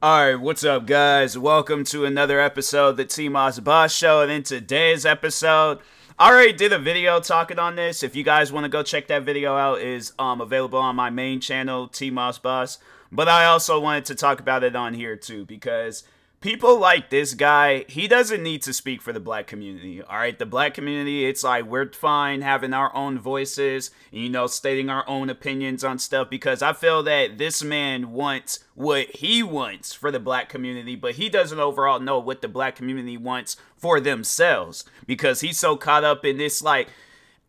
Alright, what's up, guys? Welcome to another episode of the T Moss Boss Show. And in today's episode, I already did a video talking on this. If you guys want to go check that video out, is um available on my main channel, T Moss Boss. But I also wanted to talk about it on here too, because people like this guy, he doesn't need to speak for the black community. All right, the black community, it's like we're fine having our own voices, you know, stating our own opinions on stuff because I feel that this man wants what he wants for the black community, but he doesn't overall know what the black community wants for themselves because he's so caught up in this like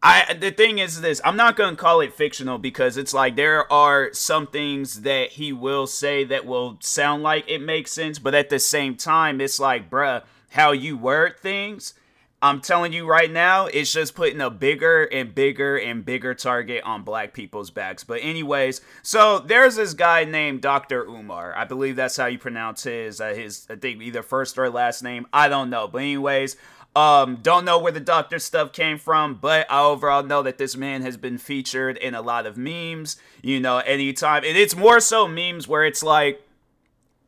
I the thing is this I'm not gonna call it fictional because it's like there are some things that he will say that will sound like it makes sense, but at the same time it's like, bruh, how you word things. I'm telling you right now, it's just putting a bigger and bigger and bigger target on black people's backs. But anyways, so there's this guy named Dr. Umar. I believe that's how you pronounce his uh, his I think either first or last name. I don't know. But anyways, um, don't know where the doctor stuff came from, but I overall know that this man has been featured in a lot of memes, you know, anytime. And it's more so memes where it's like,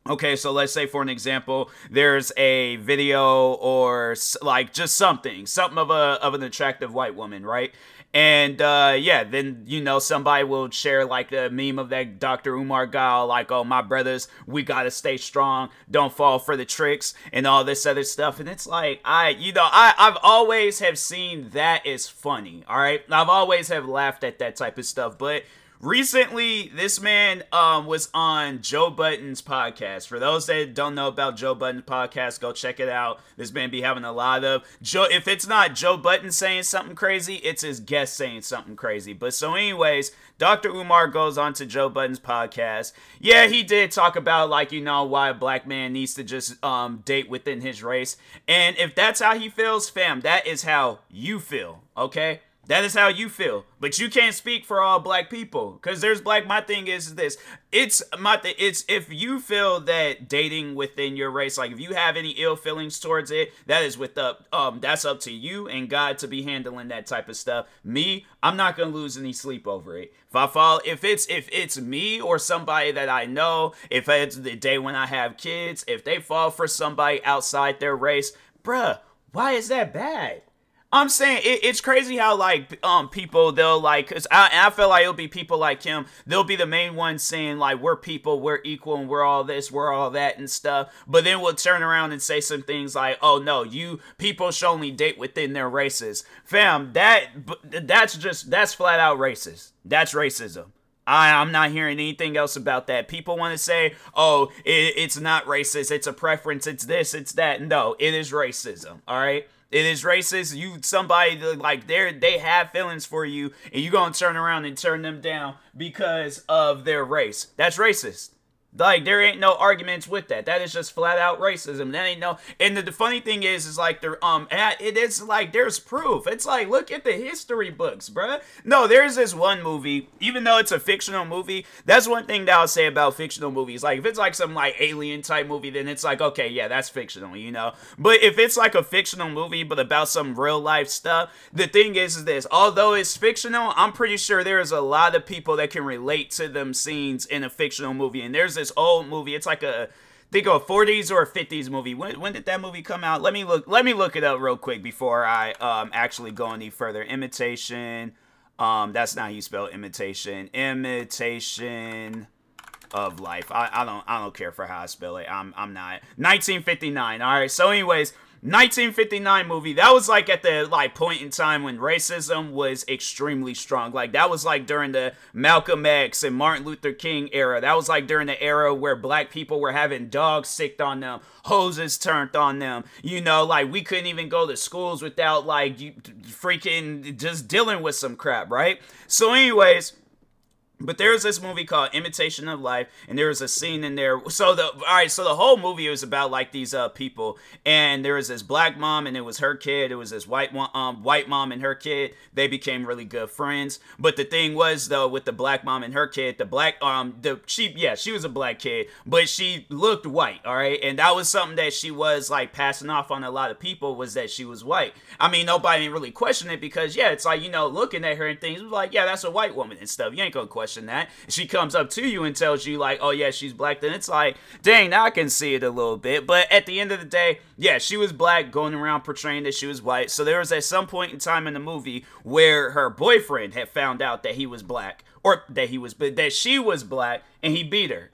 Okay, so let's say for an example, there's a video or like just something, something of a of an attractive white woman, right? And uh, yeah, then you know somebody will share like a meme of that Dr. Umar guy, like, "Oh, my brothers, we gotta stay strong, don't fall for the tricks," and all this other stuff. And it's like, I, you know, I I've always have seen that is funny. All right, I've always have laughed at that type of stuff, but recently this man um, was on joe Budden's podcast. For those that don't know about joe Budden's podcast go check it out. This man be having a lot of joe if it's not joe Budden saying something crazy it's his guest saying something crazy. But so anyways dr umar goes on to joe Budden's podcast. Yeah he did talk about like you know why a black man needs to just um, date within his race. And if that's how he feels fam that is how you feel okay that is how you feel, but you can't speak for all black people because there's black. My thing is this: it's my th- it's if you feel that dating within your race, like if you have any ill feelings towards it, that is with up um that's up to you and God to be handling that type of stuff. Me, I'm not gonna lose any sleep over it. If I fall, if it's if it's me or somebody that I know, if it's the day when I have kids, if they fall for somebody outside their race, bruh, why is that bad? I'm saying it, it's crazy how like um people they'll like cause I, I feel like it'll be people like him they'll be the main ones saying like we're people we're equal and we're all this we're all that and stuff but then we'll turn around and say some things like oh no you people should only date within their races fam that that's just that's flat out racist that's racism I, I'm not hearing anything else about that. People want to say, oh, it, it's not racist. It's a preference. It's this, it's that. No, it is racism. All right. It is racist. You somebody like they they have feelings for you, and you gonna turn around and turn them down because of their race. That's racist. Like there ain't no arguments with that. That is just flat out racism. That ain't no. And the, the funny thing is, is like there um it is like there's proof. It's like look at the history books, bruh. No, there's this one movie. Even though it's a fictional movie, that's one thing that I'll say about fictional movies. Like if it's like some like alien type movie, then it's like okay, yeah, that's fictional, you know. But if it's like a fictional movie but about some real life stuff, the thing is, is this. Although it's fictional, I'm pretty sure there is a lot of people that can relate to them scenes in a fictional movie, and there's this old movie. It's like a think of a 40s or a 50s movie. When, when did that movie come out? Let me look. Let me look it up real quick before I um actually go any further. Imitation. Um, that's not how you spell imitation. Imitation of life. I, I don't I don't care for how I spell it. I'm I'm not. 1959. All right. So, anyways. 1959 movie that was like at the like point in time when racism was extremely strong. Like that was like during the malcolm x and martin luther king era. That was like during the era where black people were having dogs sicked on them hoses turned on them. You know like we couldn't even go to schools without like freaking just dealing with some crap right? So anyways but there's this movie called Imitation of Life, and there was a scene in there. So the all right, so the whole movie was about like these uh people, and there was this black mom, and it was her kid. It was this white one, um, white mom and her kid. They became really good friends. But the thing was though, with the black mom and her kid, the black um the she yeah she was a black kid, but she looked white. All right, and that was something that she was like passing off on a lot of people was that she was white. I mean, nobody really questioned it because yeah, it's like you know looking at her and things like yeah, that's a white woman and stuff. You ain't gonna question question that. She comes up to you and tells you, like, oh, yeah, she's black. Then it's like, dang, now I can see it a little bit. But at the end of the day, yeah, she was black, going around portraying that she was white. So there was at some point in time in the movie where her boyfriend had found out that he was black, or that he was, but that she was black, and he beat her.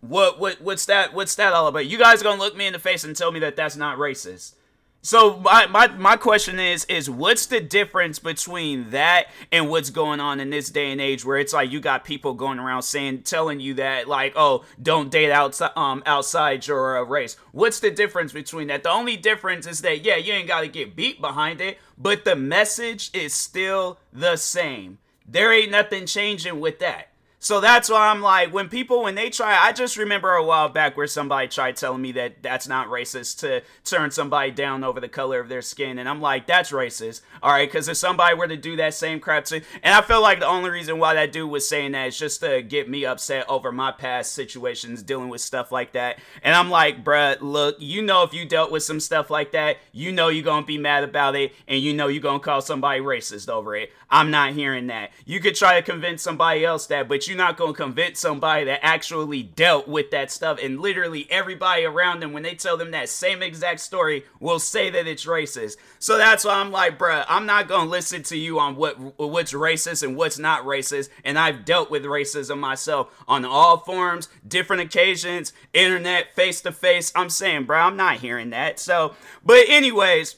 What what what's that? What's that all about? You guys gonna look me in the face and tell me that that's not racist? So my, my my question is is what's the difference between that and what's going on in this day and age where it's like you got people going around saying telling you that like oh don't date outside um outside your uh, race. What's the difference between that? The only difference is that yeah you ain't got to get beat behind it, but the message is still the same. There ain't nothing changing with that. So that's why I'm like, when people, when they try, I just remember a while back where somebody tried telling me that that's not racist to turn somebody down over the color of their skin. And I'm like, that's racist. All right. Cause if somebody were to do that same crap to, and I feel like the only reason why that dude was saying that is just to get me upset over my past situations dealing with stuff like that. And I'm like, bruh, look, you know, if you dealt with some stuff like that, you know, you're going to be mad about it. And you know, you're going to call somebody racist over it. I'm not hearing that. You could try to convince somebody else that, but you're not going to convince somebody that actually dealt with that stuff. And literally everybody around them, when they tell them that same exact story, will say that it's racist. So that's why I'm like, bruh, I'm not going to listen to you on what what's racist and what's not racist. And I've dealt with racism myself on all forms, different occasions, internet, face to face. I'm saying, bro, I'm not hearing that. So, but anyways,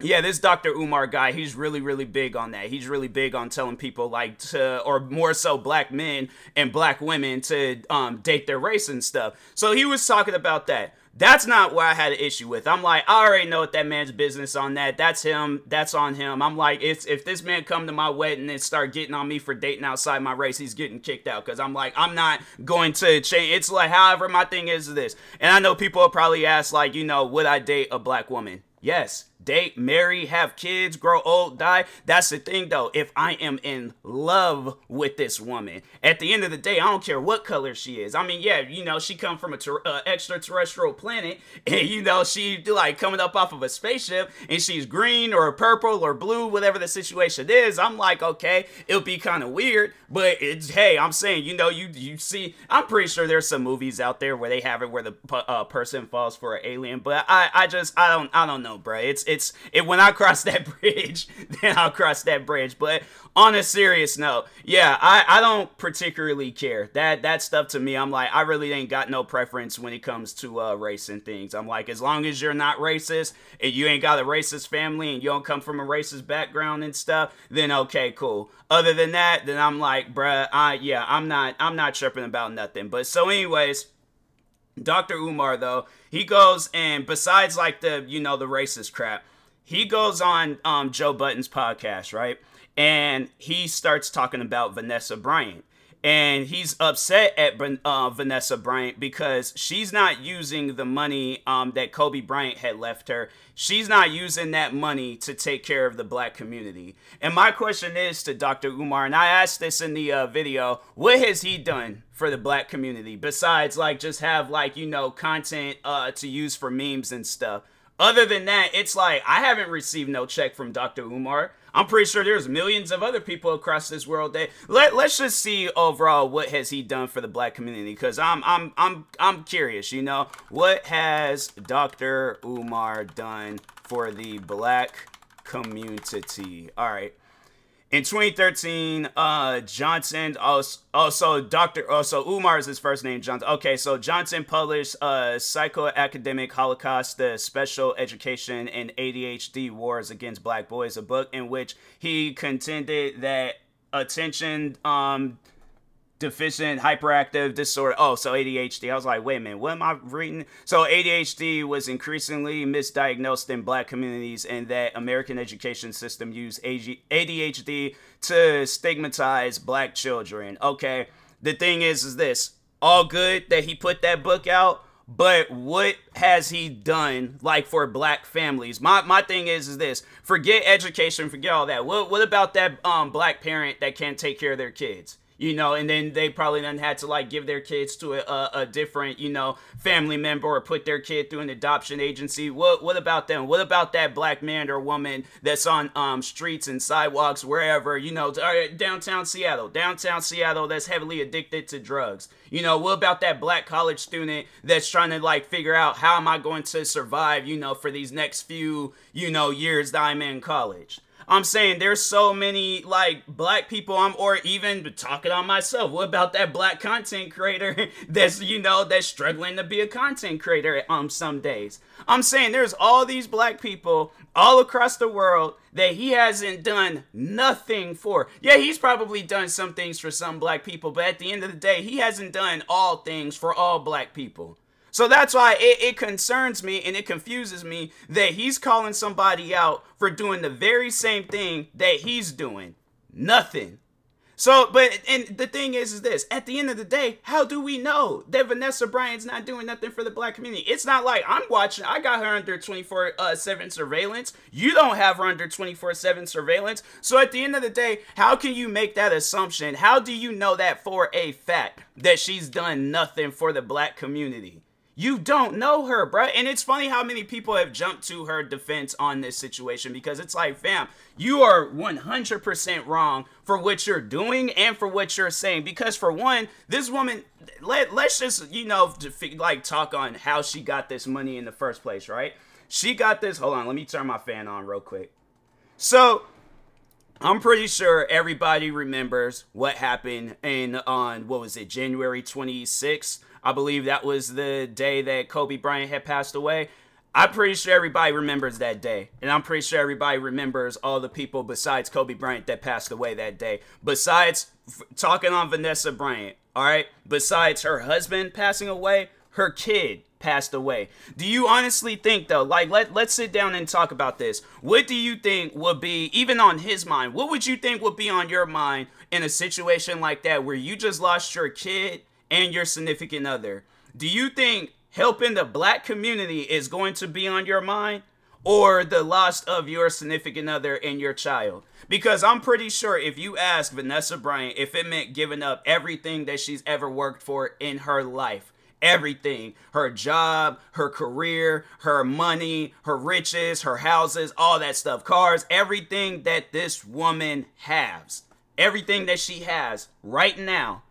yeah, this Dr. Umar guy, he's really, really big on that. He's really big on telling people like to, or more so black men and black women to um, date their race and stuff. So he was talking about that. That's not what I had an issue with. I'm like, I already know what that man's business on that. That's him. That's on him. I'm like, if if this man come to my wedding and start getting on me for dating outside my race, he's getting kicked out. Cause I'm like, I'm not going to change. It's like, however, my thing is this. And I know people probably ask, like, you know, would I date a black woman? Yes, date, marry, have kids, grow old, die. That's the thing though. If I am in love with this woman, at the end of the day, I don't care what color she is. I mean, yeah, you know, she come from a ter- uh, extraterrestrial planet, and you know, she like coming up off of a spaceship, and she's green or purple or blue, whatever the situation is. I'm like, okay, it'll be kind of weird, but it's hey, I'm saying, you know, you you see, I'm pretty sure there's some movies out there where they have it where the uh, person falls for an alien, but I I just I don't I don't know, bro. It's it's it's it when I cross that bridge, then I'll cross that bridge. But on a serious note, yeah, I, I don't particularly care. That that stuff to me, I'm like, I really ain't got no preference when it comes to uh race and things. I'm like, as long as you're not racist and you ain't got a racist family and you don't come from a racist background and stuff, then okay, cool. Other than that, then I'm like, bruh, I yeah, I'm not I'm not tripping about nothing. But so anyways, Dr. Umar though, he goes and besides like the you know the racist crap, he goes on um, Joe Budden's podcast, right? And he starts talking about Vanessa Bryant. And he's upset at uh, Vanessa Bryant because she's not using the money um, that Kobe Bryant had left her. She's not using that money to take care of the black community. And my question is to Dr. Umar, and I asked this in the uh, video what has he done for the black community besides like just have like, you know, content uh, to use for memes and stuff? Other than that, it's like I haven't received no check from Dr. Umar. I'm pretty sure there's millions of other people across this world that let let's just see overall what has he done for the black community because I'm I'm I'm I'm curious, you know, what has Dr. Umar done for the black community? All right. In 2013, uh, Johnson also, also Dr. Also Umar is his first name, Johnson. Okay, so Johnson published uh, Psychoacademic Holocaust, the Special Education and ADHD Wars Against Black Boys, a book in which he contended that attention um, deficient hyperactive disorder. Oh, so ADHD. I was like, wait a minute, what am I reading? So ADHD was increasingly misdiagnosed in black communities and that American education system used ADHD to stigmatize black children. Okay. The thing is is this, all good that he put that book out, but what has he done like for black families? My my thing is is this, forget education, forget all that. What what about that um black parent that can't take care of their kids? You know, and then they probably then had to like give their kids to a, a, different, you know, family member or put their kid through an adoption agency. What what about them? What about that black man or woman that's on um, streets and sidewalks wherever, you know, downtown Seattle, downtown Seattle that's heavily addicted to drugs? You know, what about that black college student that's trying to like figure out how am I going to survive, you know, for these next few, you know, years that I'm in college? I'm saying there's so many like black people I'm or even talking on myself. What about that black content creator that's you know that's struggling to be a content creator um some days? I'm saying there's all these black people all across the world that he hasn't done nothing for. Yeah, he's probably done some things for some black people, but at the end of the day, he hasn't done all things for all black people. So that's why it, it, concerns me and it confuses me that he's calling somebody out for doing the very same thing that he's doing. Nothing. So, but and the thing is, is this: at the end of the day, how do we know that Vanessa Bryant's not doing nothing for the black community? It's not like I'm watching. I got her under 24 uh, seven surveillance. You don't have her under 24 seven surveillance. So, at the end of the day, how can you make that assumption? How do you know that for a fact that she's done nothing for the black community? You don't know her, bro. And it's funny how many people have jumped to her defense on this situation because it's like, fam, you are 100% wrong for what you're doing and for what you're saying. Because for one, this woman, let, let's just, you know, like talk on how she got this money in the first place, right? She got this. Hold on, let me turn my fan on real quick. So, I'm pretty sure everybody remembers what happened in on what was it, January 26th I believe that was the day that Kobe Bryant had passed away. I'm pretty sure everybody remembers that day. And I'm pretty sure everybody remembers all the people besides Kobe Bryant that passed away that day. Besides f- talking on Vanessa Bryant, all right? Besides her husband passing away, her kid passed away. Do you honestly think though, like let let's sit down and talk about this. What do you think would be even on his mind? What would you think would be on your mind in a situation like that where you just lost your kid and your significant other, do you think helping the black community is going to be on your mind? Or the loss of your significant other and your child. Because I'm pretty sure if you ask Vanessa Bryant if it meant giving up everything that she's ever worked for in her life, everything her job, her career, her money, her riches, her houses, all that stuff, cars, everything that this woman has, everything that she has right now,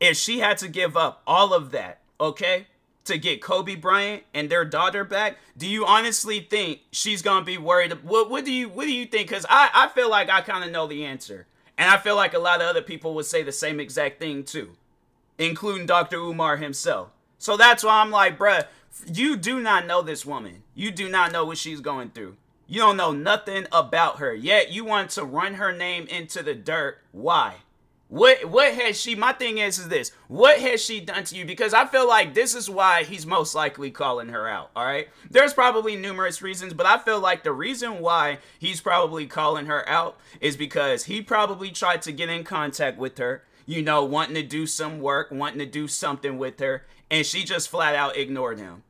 if she had to give up all of that, okay, to get Kobe Bryant and their daughter back, do you honestly think she's gonna be worried? What What do you What do you think? Because I I feel like I kind of know the answer, and I feel like a lot of other people would say the same exact thing too, including Dr. Umar himself. So that's why I'm like, bruh, you do not know this woman. You do not know what she's going through. You don't know nothing about her. Yet you want to run her name into the dirt. Why? What what has she my thing is is this. What has she done to you? Because I feel like this is why he's most likely calling her out. All right. There's probably numerous reasons, but I feel like the reason why he's probably calling her out is because he probably tried to get in contact with her, you know, wanting to do some work, wanting to do something with her, and she just flat out ignored him.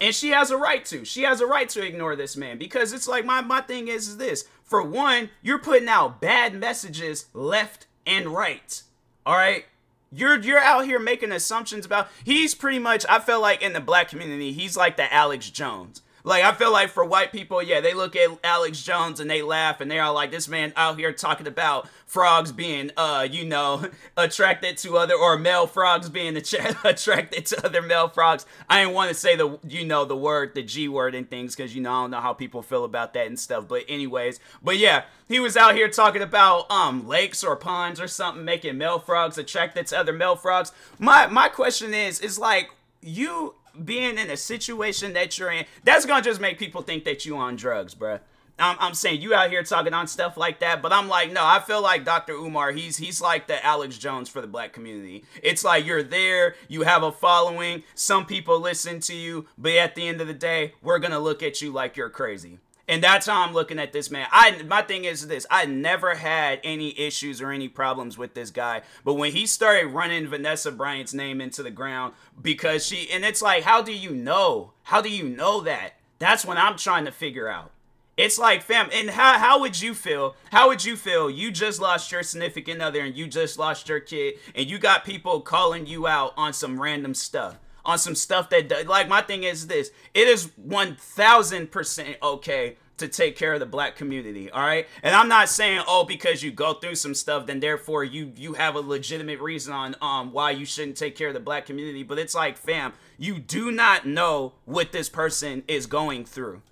And she has a right to. She has a right to ignore this man because it's like my my thing is, is this. For one, you're putting out bad messages left and right. All right? You're you're out here making assumptions about he's pretty much I feel like in the black community, he's like the Alex Jones. Like I feel like for white people, yeah, they look at Alex Jones and they laugh and they're like, "This man out here talking about frogs being, uh, you know, attracted to other or male frogs being attracted to other male frogs." I didn't want to say the, you know, the word, the G word and things because you know I don't know how people feel about that and stuff. But anyways, but yeah, he was out here talking about um lakes or ponds or something, making male frogs attracted to other male frogs. My my question is, is like you being in a situation that you're in, that's gonna just make people think that you on drugs, bruh. I'm, I'm saying you out here talking on stuff like that, but I'm like, no, I feel like Dr. Umar, he's he's like the Alex Jones for the black community. It's like you're there, you have a following, some people listen to you, but at the end of the day, we're gonna look at you like you're crazy. And that's how I'm looking at this man. I my thing is this: I never had any issues or any problems with this guy, but when he started running Vanessa Bryant's name into the ground because she, and it's like, how do you know? How do you know that? That's what I'm trying to figure out. It's like, fam, and how how would you feel? How would you feel? You just lost your significant other and you just lost your kid, and you got people calling you out on some random stuff, on some stuff that, like, my thing is this: it is one thousand percent okay to take care of the black community all right? And i'm not saying oh because you go through some stuff then therefore you you have a legitimate reason on um why you shouldn't take care of the black community. But it's like fam you do not know what this person is going through.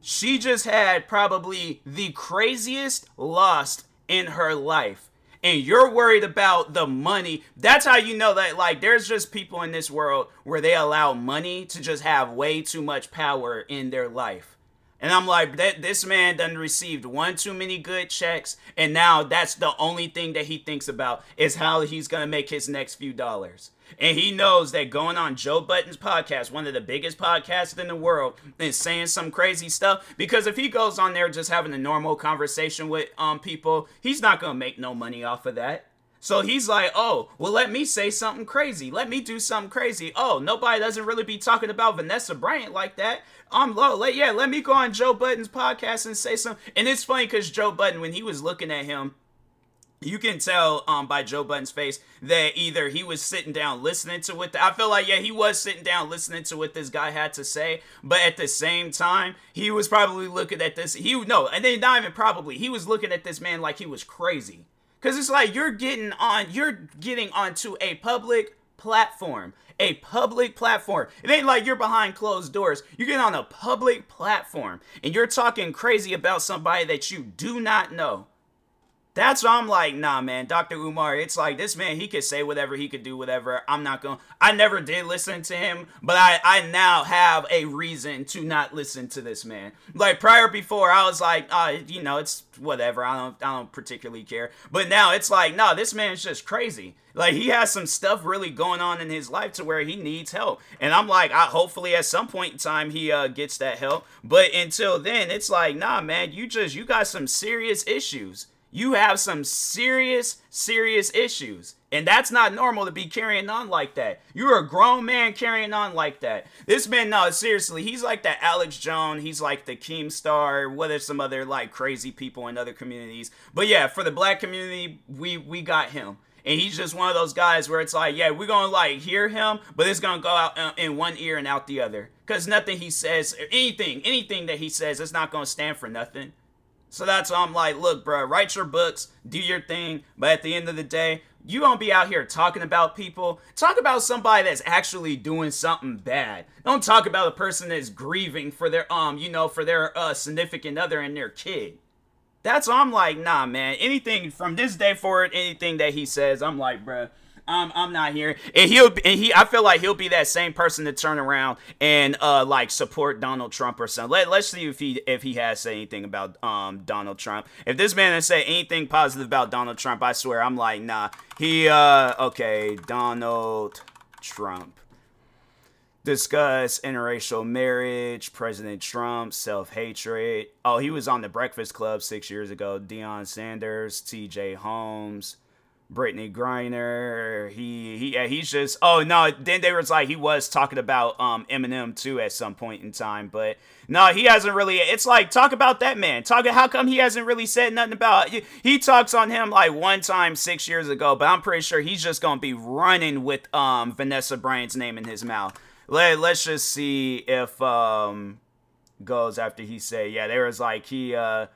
She just had probably the craziest loss in her life. And you're worried about the money. That's how you know that, like, there's just people in this world where they allow money to just have way too much power in their life. And I'm like, that this man done received one too many good checks, and now that's the only thing that he thinks about is how he's gonna make his next few dollars. And he knows that going on Joe Budden's podcast, one of the biggest podcasts in the world, and saying some crazy stuff, because if he goes on there just having a normal conversation with um people, he's not gonna make no money off of that. So he's like, oh, well, let me say something crazy. Let me do something crazy. Oh, nobody doesn't really be talking about Vanessa Bryant like that. I'm low. Let, yeah, let me go on Joe Budden's podcast and say something. And it's funny because Joe Budden, when he was looking at him, you can tell um, by Joe Budden's face that either he was sitting down listening to what the, I feel like yeah he was sitting down listening to what this guy had to say, but at the same time he was probably looking at this he no and then not even probably he was looking at this man like he was crazy because it's like you're getting on you're getting onto a public platform a public platform. It ain't like you're behind closed doors. You get on a public platform and you're talking crazy about somebody that you do not know. That's why I'm like, nah, man, Dr. Umar, it's like this man, he could say whatever, he could do whatever. I'm not going to, I never did listen to him, but I, I now have a reason to not listen to this man. Like prior before, I was like, uh, you know, it's whatever. I don't, I don't particularly care. But now it's like, no, this man's just crazy. Like he has some stuff really going on in his life to where he needs help. And I'm like, I hopefully at some point in time he uh, gets that help. But until then, it's like, nah, man, you just, you got some serious issues you have some serious, serious issues. And that's not normal to be carrying on like that. You're a grown man carrying on like that. This man, no, seriously, he's like that Alex Jones. He's like the Keemstar. What are some other like crazy people in other communities? But yeah, for the black community, we we got him. And he's just one of those guys where it's like, yeah, we're gonna like hear him, but it's gonna go out in one ear and out the other. Cause nothing he says, anything, anything that he says, it's not gonna stand for nothing. So that's why I'm like, look, bro, write your books, do your thing, but at the end of the day, you don't be out here talking about people. Talk about somebody that's actually doing something bad. Don't talk about a person that's grieving for their um, you know, for their uh significant other and their kid. That's why I'm like, nah, man. Anything from this day forward, anything that he says, I'm like, bruh, I'm I'm not here. And he'll and he I feel like he'll be that same person to turn around and uh like support Donald Trump or something. Let let's see if he if he has said anything about um Donald Trump. If this man has said anything positive about Donald Trump, I swear I'm like, nah. He uh okay, Donald Trump discuss interracial marriage, President Trump, self hatred. Oh, he was on the Breakfast Club six years ago. Deion Sanders, T.J. Holmes, Brittney Griner. He he yeah, he's just oh no. Then there was like he was talking about um Eminem too at some point in time, but no, he hasn't really. It's like talk about that man. Talk how come he hasn't really said nothing about. He talks on him like one time six years ago, but I'm pretty sure he's just gonna be running with um Vanessa Bryant's name in his mouth. Let let's just see if um goes after he say yeah there was like he uh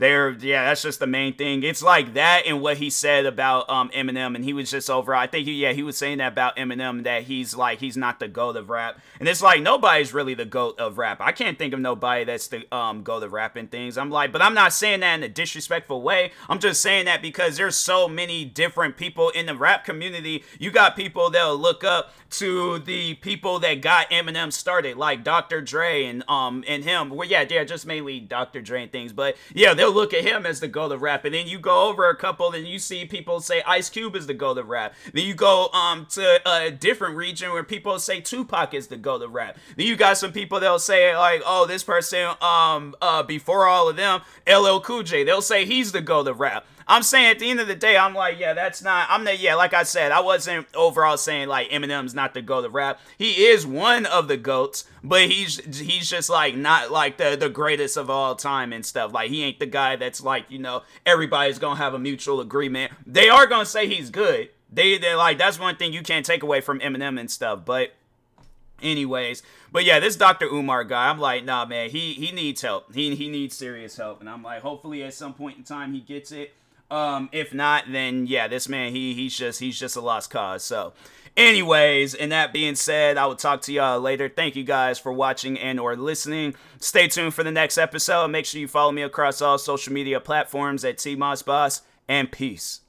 They're yeah, that's just the main thing. It's like that and what he said about um Eminem, and he was just over. I think he, yeah, he was saying that about Eminem that he's like he's not the goat of rap, and it's like nobody's really the goat of rap. I can't think of nobody that's the um goat of rapping things. I'm like, but I'm not saying that in a disrespectful way. I'm just saying that because there's so many different people in the rap community. You got people that'll look up to the people that got Eminem started, like Dr. Dre and um and him. Well, yeah, yeah, just mainly Dr. Dre and things, but yeah, they'll look at him as the goat of rap, and then you go over a couple, and you see people say Ice Cube is the goat of rap. Then you go um to a different region where people say Tupac is the goat of rap. Then you got some people that'll say like, oh, this person um uh before all of them, LL Cool J, they'll say he's the goat of rap. I'm saying at the end of the day, I'm like, yeah, that's not. I'm the yeah, like I said, I wasn't overall saying like Eminem's not the goat of rap. He is one of the goats, but he's he's just like not like the the greatest of all time and stuff. Like he ain't the guy that's like you know everybody's gonna have a mutual agreement. They are gonna say he's good. They they like that's one thing you can't take away from Eminem and stuff, but. Anyways, but yeah, this Dr. Umar guy, I'm like, nah, man, he he needs help. He he needs serious help, and I'm like, hopefully at some point in time he gets it. Um, if not, then yeah, this man he he's just he's just a lost cause. So, anyways, and that being said, I will talk to y'all later. Thank you guys for watching and or listening. Stay tuned for the next episode. Make sure you follow me across all social media platforms at T Boss and peace.